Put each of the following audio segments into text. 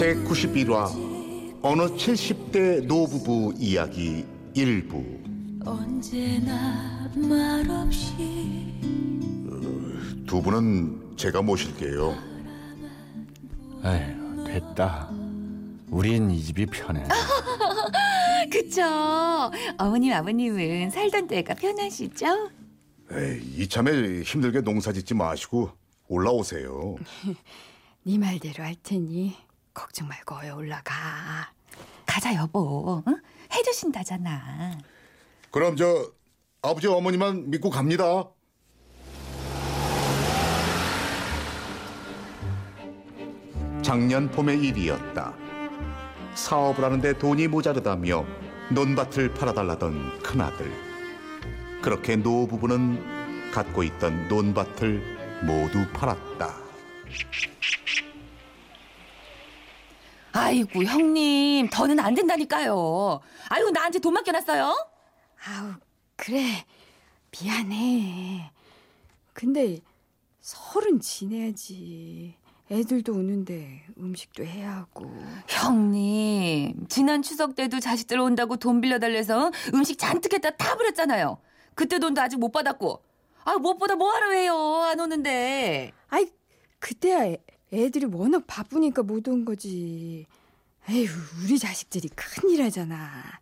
제91화 어느 70대 노부부 이야기 일부 언제나 말없이 두 분은 제가 모실게요. 에휴, 됐다. 우린 이 집이 편해. 그쵸. 어머님, 아버님은 살던 때가 편하시죠? 에이, 이참에 힘들게 농사 짓지 마시고 올라오세요. 네 말대로 할 테니 걱정 말고 어여 올라가. 가자, 여보. 응? 해주신다잖아. 그럼 저 아버지 어머니만 믿고 갑니다. 작년 봄의 일이었다. 사업을 하는데 돈이 모자르다며 논밭을 팔아달라던 큰아들. 그렇게 노 부부는 갖고 있던 논밭을 모두 팔았다. 아이고, 형님. 더는 안 된다니까요. 아이고, 나한테 돈 맡겨놨어요? 아우, 그래. 미안해. 근데 설은 지내야지. 애들도 오는데 음식도 해야 하고. 형님, 지난 추석 때도 자식들 온다고 돈 빌려달래서 음식 잔뜩 했다 다 버렸잖아요. 그때 돈도 아직 못 받았고. 아, 무엇보다 뭐하러 해요? 안 오는데. 아이, 그때야 애, 애들이 워낙 바쁘니까 못 온 거지. 에휴, 우리 자식들이 큰일 하잖아.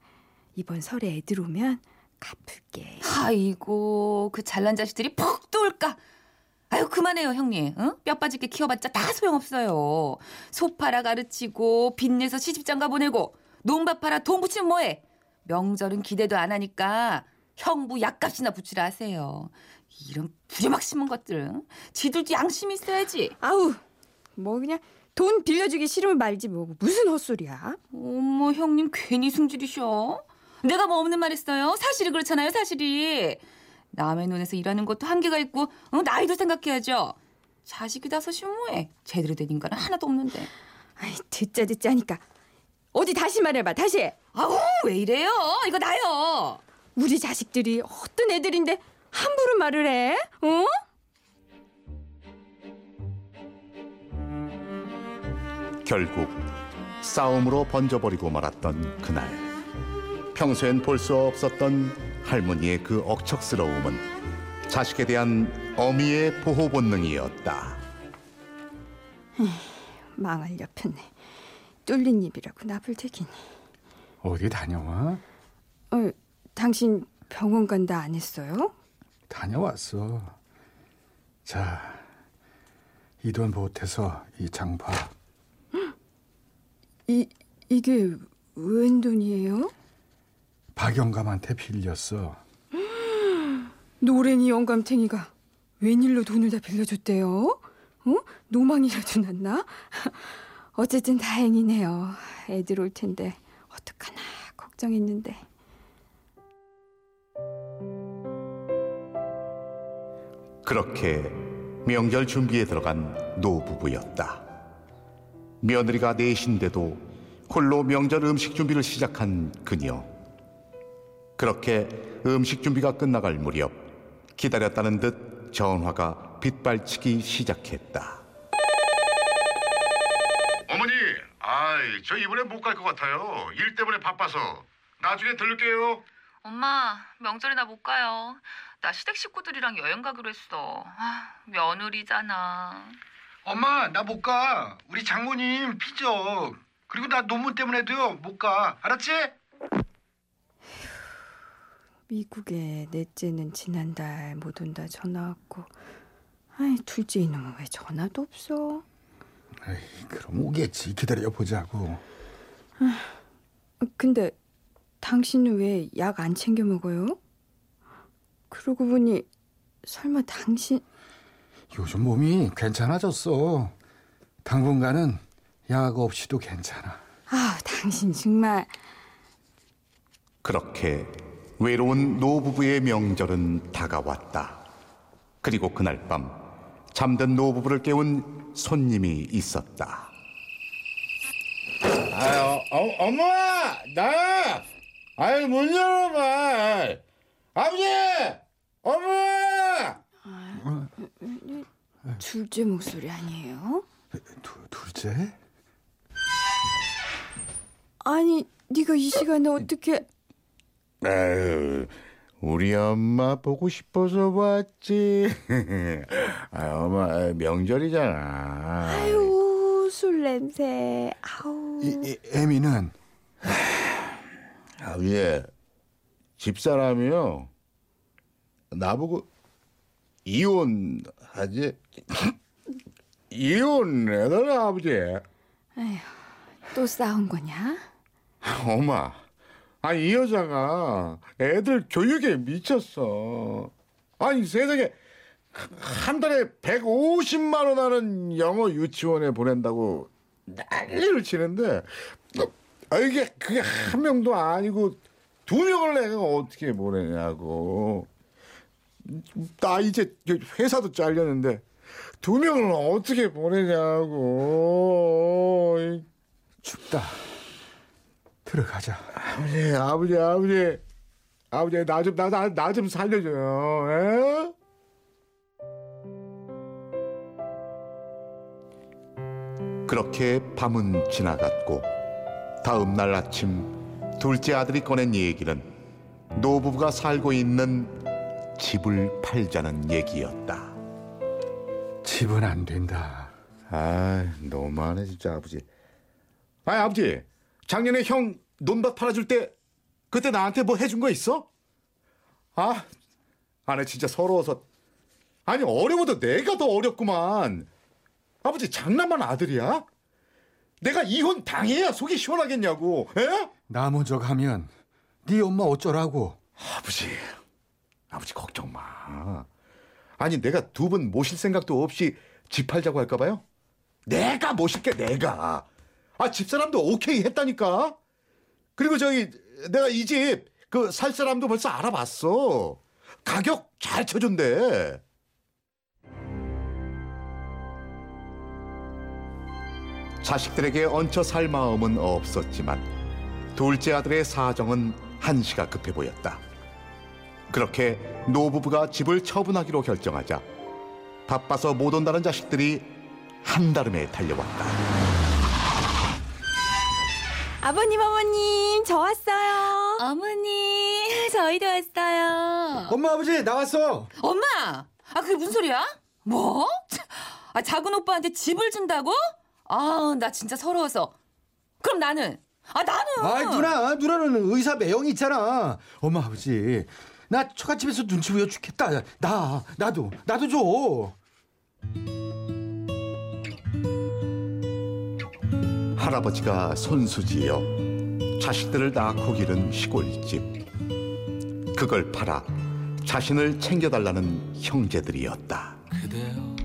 이번 설에 애들 오면 갚을게. 아이고, 그 잘난 자식들이 푹 뚫을까? 아유, 그만해요, 형님. 응? 뼈 빠지게 키워봤자 다 소용없어요. 소 팔아 가르치고, 빚내서 시집장가 보내고, 농밥 팔아 돈 붙이면 뭐해? 명절은 기대도 안 하니까 형부 약값이나 붙이라 하세요. 이런 부려막 심은 것들. 응? 지들도 양심이 있어야지. 아우, 뭐 그냥 돈 빌려주기 싫으면 말지 뭐. 무슨 헛소리야? 어머, 형님 괜히 승질이셔. 내가 뭐 없는 말 했어요? 사실이 그렇잖아요, 사실이. 남의 눈에서 일하는 것도 한계가 있고, 어, 나이도 생각해야죠. 자식이 다섯이 뭐해. 제대로 된 인간은 하나도 없는데. 아이, 듣자 듣자니까. 어디 다시 말해봐, 다시. 아우, 왜 이래요? 이거 나요. 우리 자식들이 어떤 애들인데 함부로 말을 해? 어? 결국 싸움으로 번져버리고 말았던 그날 평소엔 볼 수 없었던 할머니의 그 억척스러움은 자식에 대한 어미의 보호 본능이었다. 망할 옆였네. 뚫린 입이라고 나불대기니. 어디 다녀와? 어, 당신 병원 간다 안 했어요? 다녀왔어. 자, 이 돈 보태서 이 장봐. 이 이게 웬 돈이에요? 박영감한테 빌렸어. 노랭이 영감탱이가 웬일로 돈을 다 빌려줬대요? 어? 노망이라도 났나? 어쨌든 다행이네요. 애들 올 텐데 어떡하나 걱정했는데. 그렇게 명절 준비에 들어간 노부부였다. 며느리가 넷인데도 홀로 명절 음식 준비를 시작한 그녀. 그렇게 음식 준비가 끝나갈 무렵 기다렸다는 듯 전화가 빗발치기 시작했다. 어머니, 아이, 저 이번에 못 갈 것 같아요. 일 때문에 바빠서. 나중에 들를게요. 엄마, 명절에 나 못 가요. 나 시댁 식구들이랑 여행 가기로 했어. 아, 며느리잖아. 엄마 나 못 가. 우리 장모님 피죠. 그리고 나 논문 때문에도요 못 가. 알았지? 미국에 넷째는 지난달 못 온다 전화 왔고. 아이 둘째 이놈은 왜 전화도 없어? 에이, 그럼 오겠지. 기다려 보자고. 어, 근데 당신은 왜 약 안 챙겨 먹어요? 그러고 보니 설마 당신 요즘 몸이 괜찮아졌어. 당분간은 약 없이도 괜찮아. 아 당신 정말 그렇게 외로운 노부부의 명절은 다가왔다. 그리고 그날 밤 잠든 노부부를 깨운 손님이 있었다. 아유, 어, 엄마! 나! 아유, 문 열어봐! 아버지! 엄마! 둘째 목소리 아니에요? 두, 둘째? 아니 네가 이 시간에 어떻게 아유, 우리 엄마 보고 싶어서 왔지. 아, 엄마 명절이잖아. 아유 술 냄새 아우 이, 이 애미는 아버지, 집사람이요. 나보고 이혼하지. 이혼해달라 아버지. 또 싸운 거냐? 엄마, 아니 이 여자가 애들 교육에 미쳤어. 아니 세상에 한 달에 150만 원 하는 영어 유치원에 보낸다고 난리를 치는데 아 이게 그게 한 명도 아니고 두 명을 내가 어떻게 보내냐고. 나 이제 회사도 잘렸는데 두 명을 어떻게 보내냐고. 춥다. 들어가자. 아버지, 아버지, 아버지, 아버지, 나 좀, 나, 나, 나 좀 살려줘요, 에? 그렇게 밤은 지나갔고, 다음 날 아침, 둘째 아들이 꺼낸 얘기는 노부부가 살고 있는 집을 팔자는 얘기였다. 집은 안 된다. 아, 너무하네, 진짜, 아버지. 아, 아버지, 작년에 형 논밭 팔아줄 때 그때 나한테 뭐 해준 거 있어? 아, 아내 진짜 서러워서. 아니, 어려워도 내가 더 어렵구만. 아버지, 장난만 아들이야? 내가 이혼 당해야 속이 시원하겠냐고, 에? 나 먼저 가면 네 엄마 어쩌라고. 아버지, 아버지 걱정 마. 아니 내가 두 분 모실 생각도 없이 집 팔자고 할까봐요? 내가 모실게 내가. 아 집사람도 오케이 했다니까. 그리고 저기 내가 이 집 그 살 사람도 벌써 알아봤어. 가격 잘 쳐준대. 자식들에게 얹혀 살 마음은 없었지만 둘째 아들의 사정은 한시가 급해 보였다. 그렇게 노부부가 집을 처분하기로 결정하자 바빠서 못 온다는 자식들이 한달음에 달려왔다. 아버님 어머님 저 왔어요 어머니, 저희도 왔어요. 엄마 아버지 나왔어. 엄마! 아, 그게 무슨 소리야? 뭐? 아, 작은 오빠한테 집을 준다고? 아, 나 진짜 서러워서. 그럼 나는? 아, 나는! 아이 누나 누나는 의사 매형이 있잖아. 엄마 아버지 나 처갓집에서 눈치 보여 죽겠다. 나 나도 나도 줘. 할아버지가 손수지어 자식들을 낳고 기른 시골집. 그걸 팔아 자신을 챙겨달라는 형제들이었다. 그대여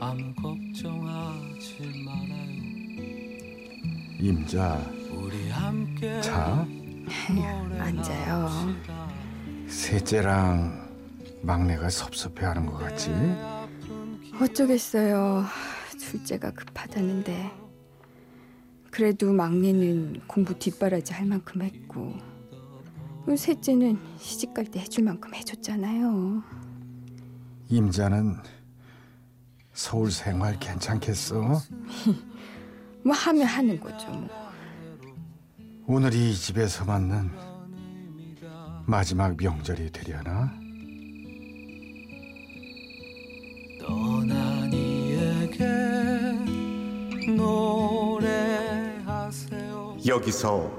아무 걱정하지 말아요 임자 우리 함께 자 앉아요 셋째랑 막내가 섭섭해하는 것 같지? 어쩌겠어요 둘째가 급하다는데 그래도 막내는 공부 뒷바라지 할 만큼 했고 셋째는 시집 갈 때 해줄 만큼 해줬잖아요 임자는 서울 생활 괜찮겠어? 뭐 하면 하는 거죠 뭐 오늘이 이 집에서 맞는 마지막 명절이 되려나? 떠난 이에게 노래하세요 여기서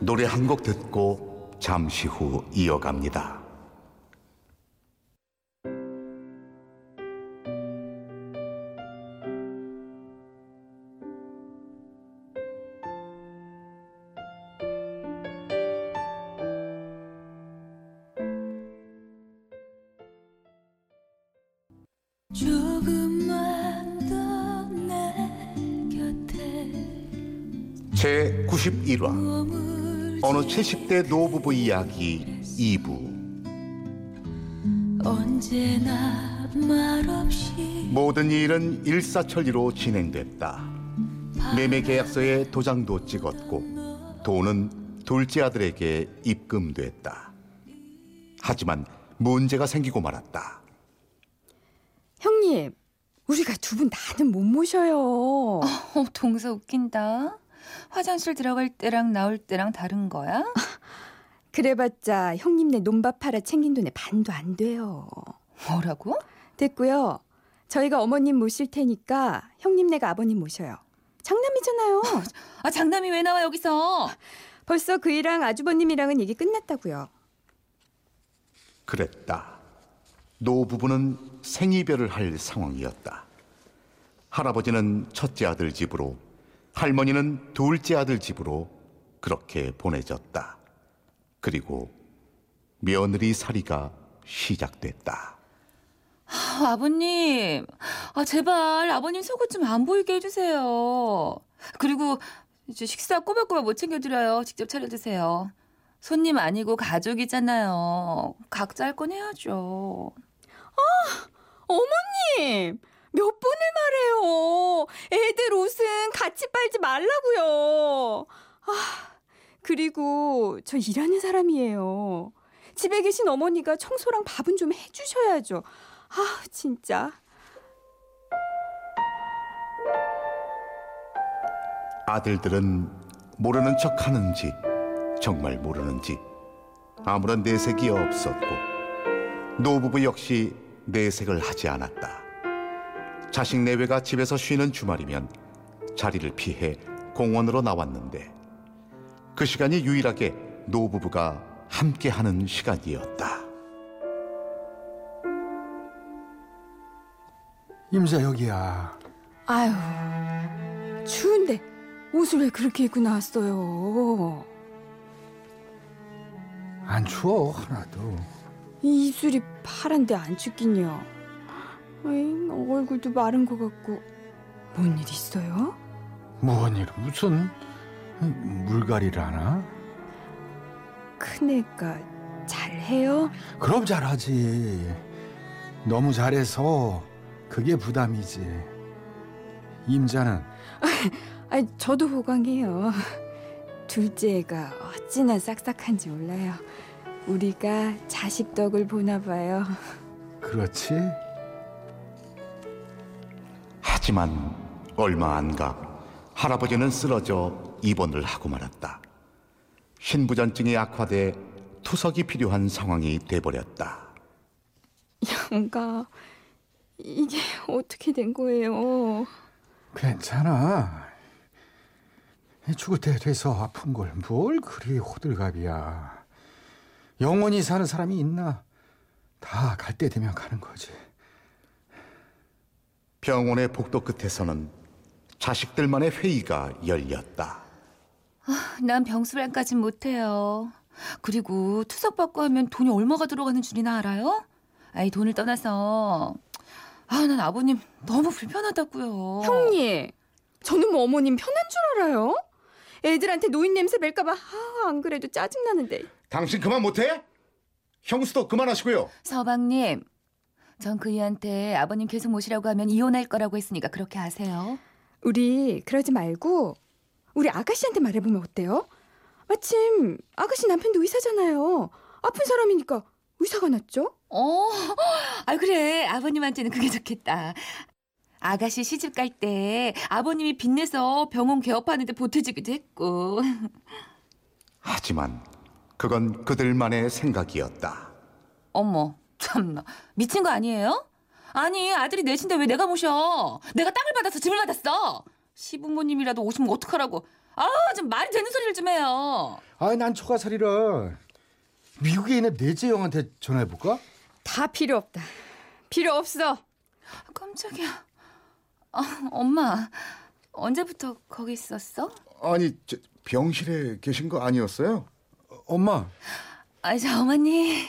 노래 한 곡 듣고 잠시 후 이어갑니다. 91화 머물 어느 70대 노부부 이야기 2부 언제나 말없이 모든 일은 일사천리로 진행됐다. 매매 계약서에 도장도 찍었고 돈은 둘째 아들에게 입금됐다. 하지만 문제가 생기고 말았다. 형님 우리가 두분 다는 못 모셔요 어, 동서 웃긴다. 화장실 들어갈 때랑 나올 때랑 다른 거야? 그래봤자 형님네 논밭 팔아 챙긴 돈의 반도 안 돼요. 뭐라고? 됐고요. 저희가 어머님 모실 테니까 형님네가 아버님 모셔요. 장남이잖아요. 아 장남이 왜 나와 여기서? 벌써 그이랑 아주버님이랑은 얘기 끝났다고요. 그랬다. 노 부부는 생이별을 할 상황이었다. 할아버지는 첫째 아들 집으로, 할머니는 둘째 아들 집으로 그렇게 보내졌다. 그리고 며느리 살이가 시작됐다. 아, 아버님, 아 제발 아버님 속옷 좀 안 보이게 해주세요. 그리고 이제 식사 꼬박꼬박 못 챙겨드려요. 직접 차려 드세요. 손님 아니고 가족이잖아요. 각자 할 건 해야죠. 어머님! 몇 번을 말해요. 애들 옷은 같이 빨지 말라고요. 아, 그리고 저 일하는 사람이에요. 집에 계신 어머니가 청소랑 밥은 좀 해주셔야죠. 아, 진짜. 아들들은 모르는 척 하는지 정말 모르는지 아무런 내색이 없었고 노부부 역시 내색을 하지 않았다. 자식 내외가 집에서 쉬는 주말이면 자리를 피해 공원으로 나왔는데 그 시간이 유일하게 노부부가 함께하는 시간이었다. 임자 여기야. 아유, 추운데 옷을 왜 그렇게 입고 나왔어요? 안 추워 하나도. 이 입술이 파란데 안 춥긴요. 에이, 얼굴도 마른 것 같고. 뭔 일 있어요? 뭔 일, 무슨 물갈이를 하나? 큰애가 잘해요? 그럼 잘하지. 너무 잘해서 그게 부담이지. 임자는 아, 저도 호강해요. 둘째가 어찌나 싹싹한지 몰라요. 우리가 자식 덕을 보나 봐요. 그렇지? 하지만 얼마 안 가 할아버지는 쓰러져 입원을 하고 말았다. 신부전증이 악화돼 투석이 필요한 상황이 돼버렸다. 양가 이게 어떻게 된 거예요? 괜찮아. 죽을 때 돼서 아픈 걸 뭘 그리 호들갑이야. 영원히 사는 사람이 있나? 다 갈 때 되면 가는 거지. 병원의 복도 끝에서는 자식들만의 회의가 열렸다. 난 병수량까진 못해요. 그리고 투석 받고 하면 돈이 얼마가 들어가는 줄이나 알아요? 아이 돈을 떠나서 아 난 아버님 너무 불편하다고요. 형님, 저는 뭐 어머님 편한 줄 알아요? 애들한테 노인 냄새 멜까봐 아, 안 그래도 짜증 나는데. 당신 그만 못해? 형수도 그만하시고요. 서방님, 전 그이한테 아버님 계속 모시라고 하면 이혼할 거라고 했으니까 그렇게 하세요. 우리 그러지 말고 우리 아가씨한테 말해보면 어때요? 마침 아가씨 남편도 의사잖아요. 아픈 사람이니까 의사가 낫죠? 어, 아 그래 아버님한테는 그게 좋겠다. 아가씨 시집 갈 때 아버님이 빚내서 병원 개업하는데 보태주기도 했고. 하지만 그건 그들만의 생각이었다. 어머, 참나 미친 거 아니에요? 아니 아들이 내신데 왜 내가 모셔? 내가 땅을 받아서 집을 받았어. 시부모님이라도 오시면 어떡하라고? 아, 좀 말이 되는 소리를 좀 해요. 아이 난 처가살이라 미국에 있는 넷째 형한테 전화해볼까? 다 필요 없다. 필요 없어. 깜짝이야. 아, 엄마, 언제부터 거기 있었어? 아니 저, 병실에 계신 거 아니었어요? 엄마 아, 저 어머니.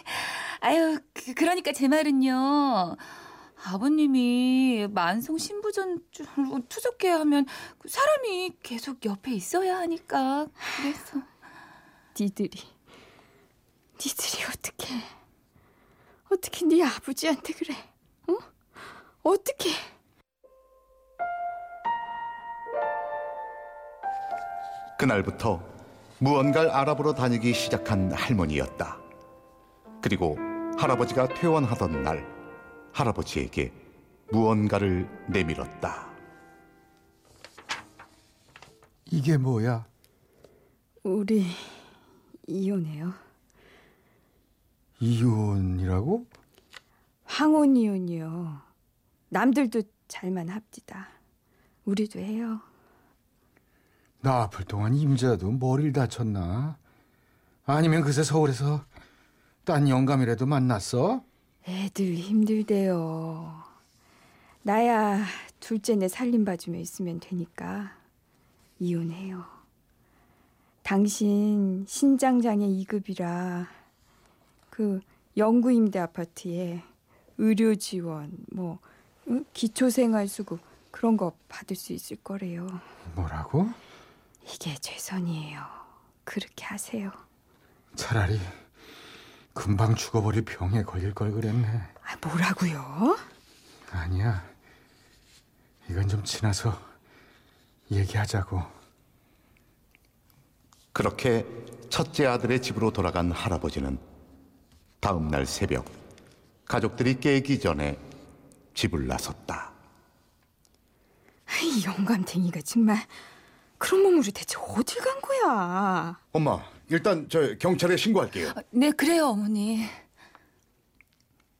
아유, 그, 그러니까 제 말은요. 아버님이 만성 신부전증으로 투석해 하면 그 사람이 계속 옆에 있어야 하니까 그래서 니들이 니들이 어떻게 어떻게 네 아버지한테 그래? 어? 어떻게? 그날부터 무언가를 알아보러 다니기 시작한 할머니였다. 그리고 할아버지가 퇴원하던 날 할아버지에게 무언가를 내밀었다. 이게 뭐야? 우리 이혼해요. 이혼이라고? 황혼 이혼이요. 남들도 잘만 합디다. 우리도 해요. 나 아플 동안 임자도 머리를 다쳤나? 아니면 그새 서울에서 딴 영감이라도 만났어? 애들 힘들대요. 나야 둘째네 살림 봐주며 있으면 되니까 이혼해요. 당신 신장장애 2급이라 그 영구임대 아파트에 의료 지원, 뭐 응? 기초생활 수급 그런 거 받을 수 있을 거래요. 뭐라고? 이게 최선이에요. 그렇게 하세요. 차라리 금방 죽어버릴 병에 걸릴 걸 그랬네. 아, 뭐라고요? 아니야. 이건 좀 지나서 얘기하자고. 그렇게 첫째 아들의 집으로 돌아간 할아버지는 다음 날 새벽 가족들이 깨기 전에 집을 나섰다. 이 영감탱이가 정말 그런 몸으로 대체 어딜 간 거야? 엄마, 일단 저 경찰에 신고할게요. 네, 그래요, 어머니.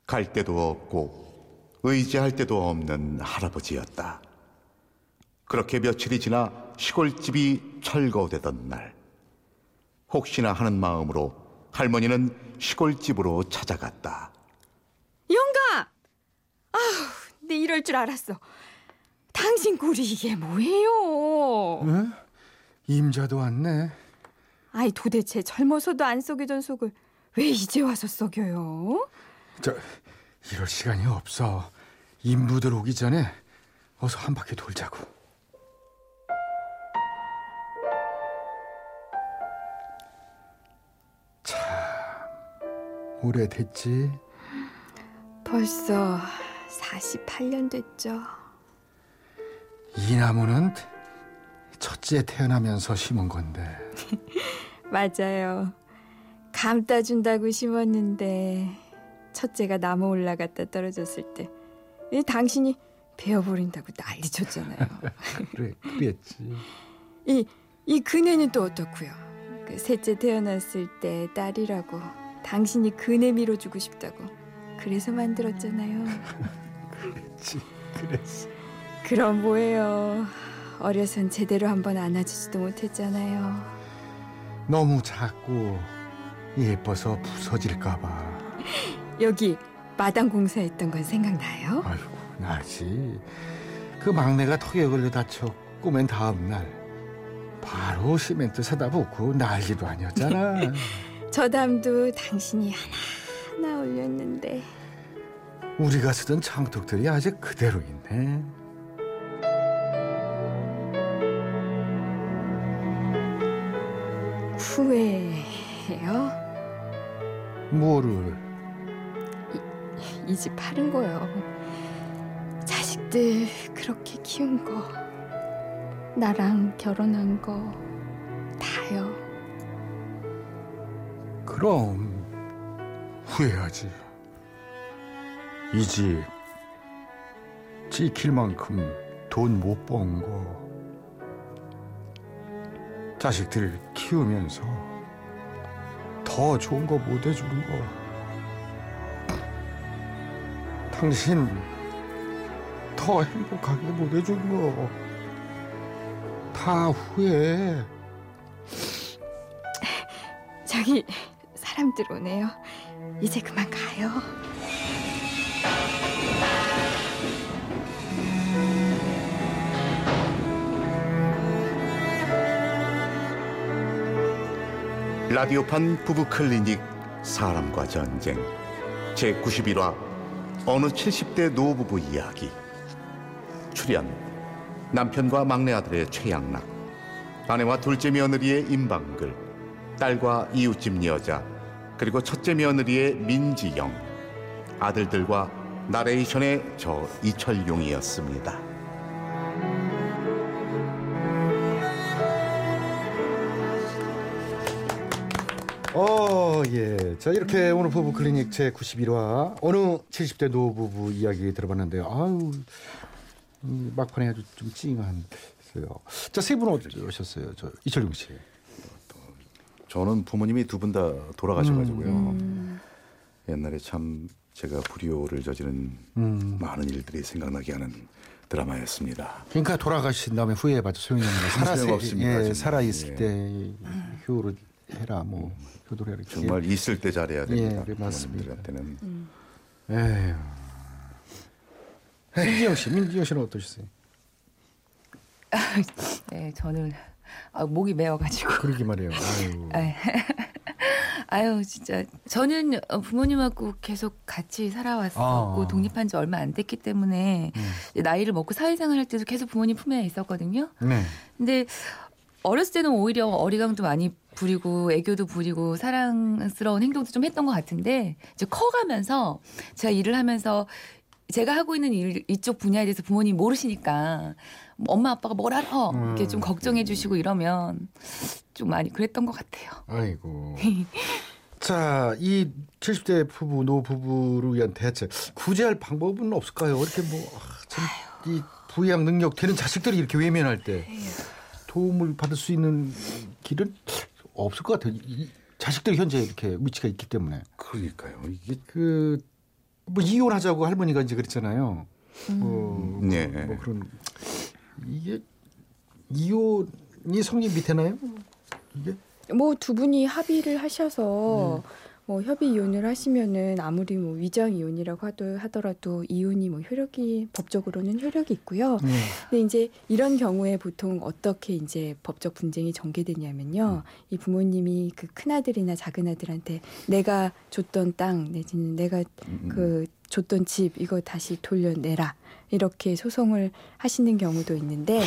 갈 데도 없고 의지할 데도 없는 할아버지였다. 그렇게 며칠이 지나 시골집이 철거되던 날, 혹시나 하는 마음으로 할머니는 시골집으로 찾아갔다. 영감! 아휴, 내 이럴 줄 알았어. 당신 꼴이 이게 뭐예요? 응? 임자도 왔네. 아이 도대체 젊어서도 안 썩이던 속을 왜 이제 와서 썩여요? 저 이럴 시간이 없어. 인부들 오기 전에 어서 한 바퀴 돌자고. 참 오래됐지. 벌써 48년 됐죠. 이 나무는 첫째 태어나면서 심은 건데. 맞아요. 감 따 준다고 심었는데 첫째가 나무 올라갔다 떨어졌을 때이 당신이 베어버린다고 난리 쳤잖아요. 그래, 그랬지. 이, 이 그네는 또 어떻고요? 그 셋째 태어났을 때 딸이라고 당신이 그네 밀어주고 싶다고 그래서 만들었잖아요. 그랬지, 그랬어. 그럼 뭐예요? 어려선 제대로 한번 안아주지도 못했잖아요. 너무 작고 예뻐서 부서질까봐. 여기 마당 공사했던 건 생각나요? 아이고 나지. 그 막내가 턱에 걸려 다쳐 꼬맨 다음 날 바로 시멘트 사다 붓고 난리도 아니었잖아. 저 담도 당신이 하나 하나 올렸는데 우리가 쓰던 창독들이 아직 그대로 있네. 후회해요? 뭐를? 이집 팔은 거요. 자식들 그렇게 키운 거, 나랑 결혼한 거 다요. 그럼 후회하지. 이 집 지킬 만큼 돈 못 번 거. 자식들 키우면서 더 좋은 거 못 해주는 거. 당신 더 행복하게 못 해준 거. 다 후회. 저기 사람들 오네요. 이제 그만 가요. 라디오판 부부 클리닉 사람과 전쟁. 제 91화 어느 70대 노부부 이야기. 출연 남편과 막내 아들의 최양락. 아내와 둘째 며느리의 임방글. 딸과 이웃집 여자. 그리고 첫째 며느리의 민지영. 아들들과 나레이션의 저 이철용이었습니다. 어, 예. 자, 이렇게 오늘 부부 클리닉 제 91화 어느 70대 노부부 이야기 들어봤는데요. 아유, 이 막판에 아주 좀 찡한. 자, 세분 어떠셨어요? 저 이철용 씨. 저는 부모님이 두 분 다 돌아가셔가지고요. 음. 옛날에 참 제가 불효를 저지른 음. 많은 일들이 생각나게 하는 드라마였습니다. 그러니까 돌아가신 다음에 후회해봐도 소용이 없는 거. 살아 소용없습니다, 예. 살아 있을 예. 때 효를 해라, 뭐 효도를 해라. 이렇게. 정말 있을 때 잘해야 됩니다. 예, 네, 맞습니다. 부모님들한테는 에휴. 민지영 씨, 민지영 씨는 어떠셨어요? 네, 저는 아, 목이 메어가지고. 그러게 말이에요. 아유. 아유, 아유, 진짜 저는 어, 부모님하고 계속 같이 살아왔었고 아. 독립한 지 얼마 안 됐기 때문에 음. 나이를 먹고 사회생활 할 때도 계속 부모님 품에 있었거든요. 네. 근데 어렸을 때는 오히려 어리광도 많이 부리고 애교도 부리고 사랑스러운 행동도 좀 했던 것 같은데 이제 커가면서 제가 일을 하면서 제가 하고 있는 일 이쪽 분야에 대해서 부모님 모르시니까 뭐 엄마 아빠가 뭘 알아 이렇게 좀 걱정해 주시고 이러면 좀 많이 그랬던 것 같아요. 아이고. 자, 이 70대 부부, 노 부부를 위한 대책 구제할 방법은 없을까요? 이렇게 뭐, 아, 이 부양 능력 되는 자식들이 이렇게 외면할 때 도움을 받을 수 있는 길은 없을 것 같아요. 이 자식들이 현재 이렇게 위치가 있기 때문에. 그러니까요. 이게 그, 뭐, 이혼하자고 할머니가 이제 그랬잖아요. 뭐, 네. 뭐 그런, 이게, 이혼이 성립이 되나요? 이게? 뭐 두 분이 합의를 하셔서 뭐 협의 이혼을 하시면은 아무리 뭐 위장 이혼이라고 하도 하더라도 이혼이 뭐 효력이 법적으로는 효력이 있고요. 네. 근데 이제 이런 경우에 보통 어떻게 이제 법적 분쟁이 전개되냐면요. 이 부모님이 그 큰 아들이나 작은 아들한테 내가 줬던 땅 내지는 내가 그 줬던 집 이거 다시 돌려내라. 이렇게 소송을 하시는 경우도 있는데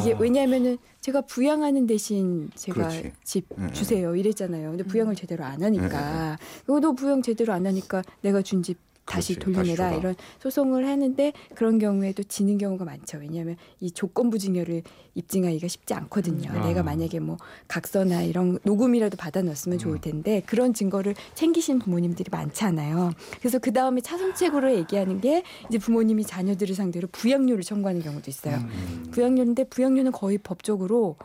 이게 어. 왜냐하면은 제가 부양하는 대신 제가 그렇지. 집 음. 주세요 이랬잖아요. 근데 부양을 제대로 안 하니까 이거도 부양 제대로 안 하니까 내가 준 집 다시 그렇지. 돌려내라 다시. 이런 소송을 하는데 그런 경우에도 지는 경우가 많죠. 왜냐하면 이 조건부 증여를 입증하기가 쉽지 않거든요. 음. 내가 아. 만약에 뭐 각서나 이런 녹음이라도 받아놨으면 좋을 음. 텐데 그런 증거를 챙기신 부모님들이 많잖아요. 그래서 그 다음에 차선책으로 얘기하는 게 이제 부모님이 자녀들을 상대로 부양료를 청구하는 경우도 있어요. 음. 부양료인데 부양료는 거의 법적으로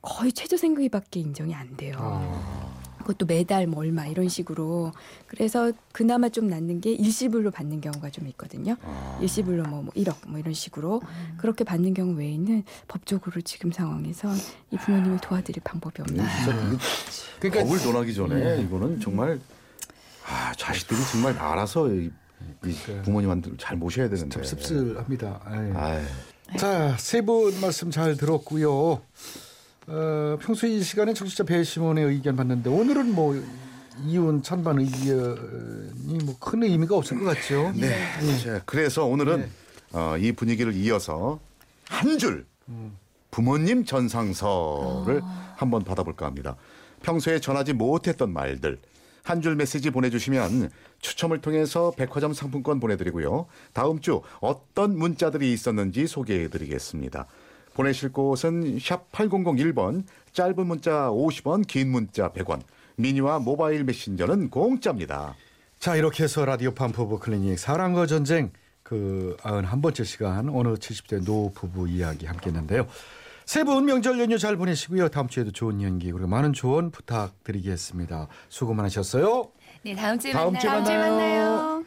거의 최저 생계비밖에 인정이 안 돼요. 아. 그것도 매달 뭐 얼마 이런 식으로 그래서 그나마 좀 낫는 게 일시불로 받는 경우가 좀 있거든요. 아. 일시불로 뭐, 뭐 1억 뭐 이런 식으로 그렇게 받는 경우 외에는 법적으로 지금 상황에서 이 부모님을 도와드릴 방법이 없나. 이게 그러니까 법을 논하기 전에 이거는 정말 아 자식들이 정말 알아서 이, 이 부모님한테 잘 모셔야 되는데. 참 씁쓸합니다. 자, 세 분 말씀 잘 들었고요. 어, 평소 이 시간에 청취자 배심원의 의견 봤는데 오늘은 뭐 이혼 찬반 의견이 뭐 큰 의미가 없을 것 같죠. 네. 자, 그래서 오늘은 어, 이 분위기를 이어서 한 줄 부모님 전상서를 한번 받아볼까 합니다. 평소에 전하지 못했던 말들 한 줄 메시지 보내주시면 추첨을 통해서 백화점 상품권 보내드리고요. 다음 주 어떤 문자들이 있었는지 소개해드리겠습니다. 보내실 곳은 샵 8001번 짧은 문자 50원 긴 문자 100원 미니와 모바일 메신저는 공짜입니다. 자, 이렇게 해서 라디오판 러브 클리닉 사랑과 전쟁 그 91번째 시간 어느 70대 노 부부 이야기 함께 했는데요. 세 분 명절 연휴 잘 보내시고요. 다음 주에도 좋은 연기 그리고 많은 조언 부탁드리겠습니다. 수고 많으셨어요. 네, 다음 주에 다음 만나요. 주에 다음 주에 만나요. 만나요.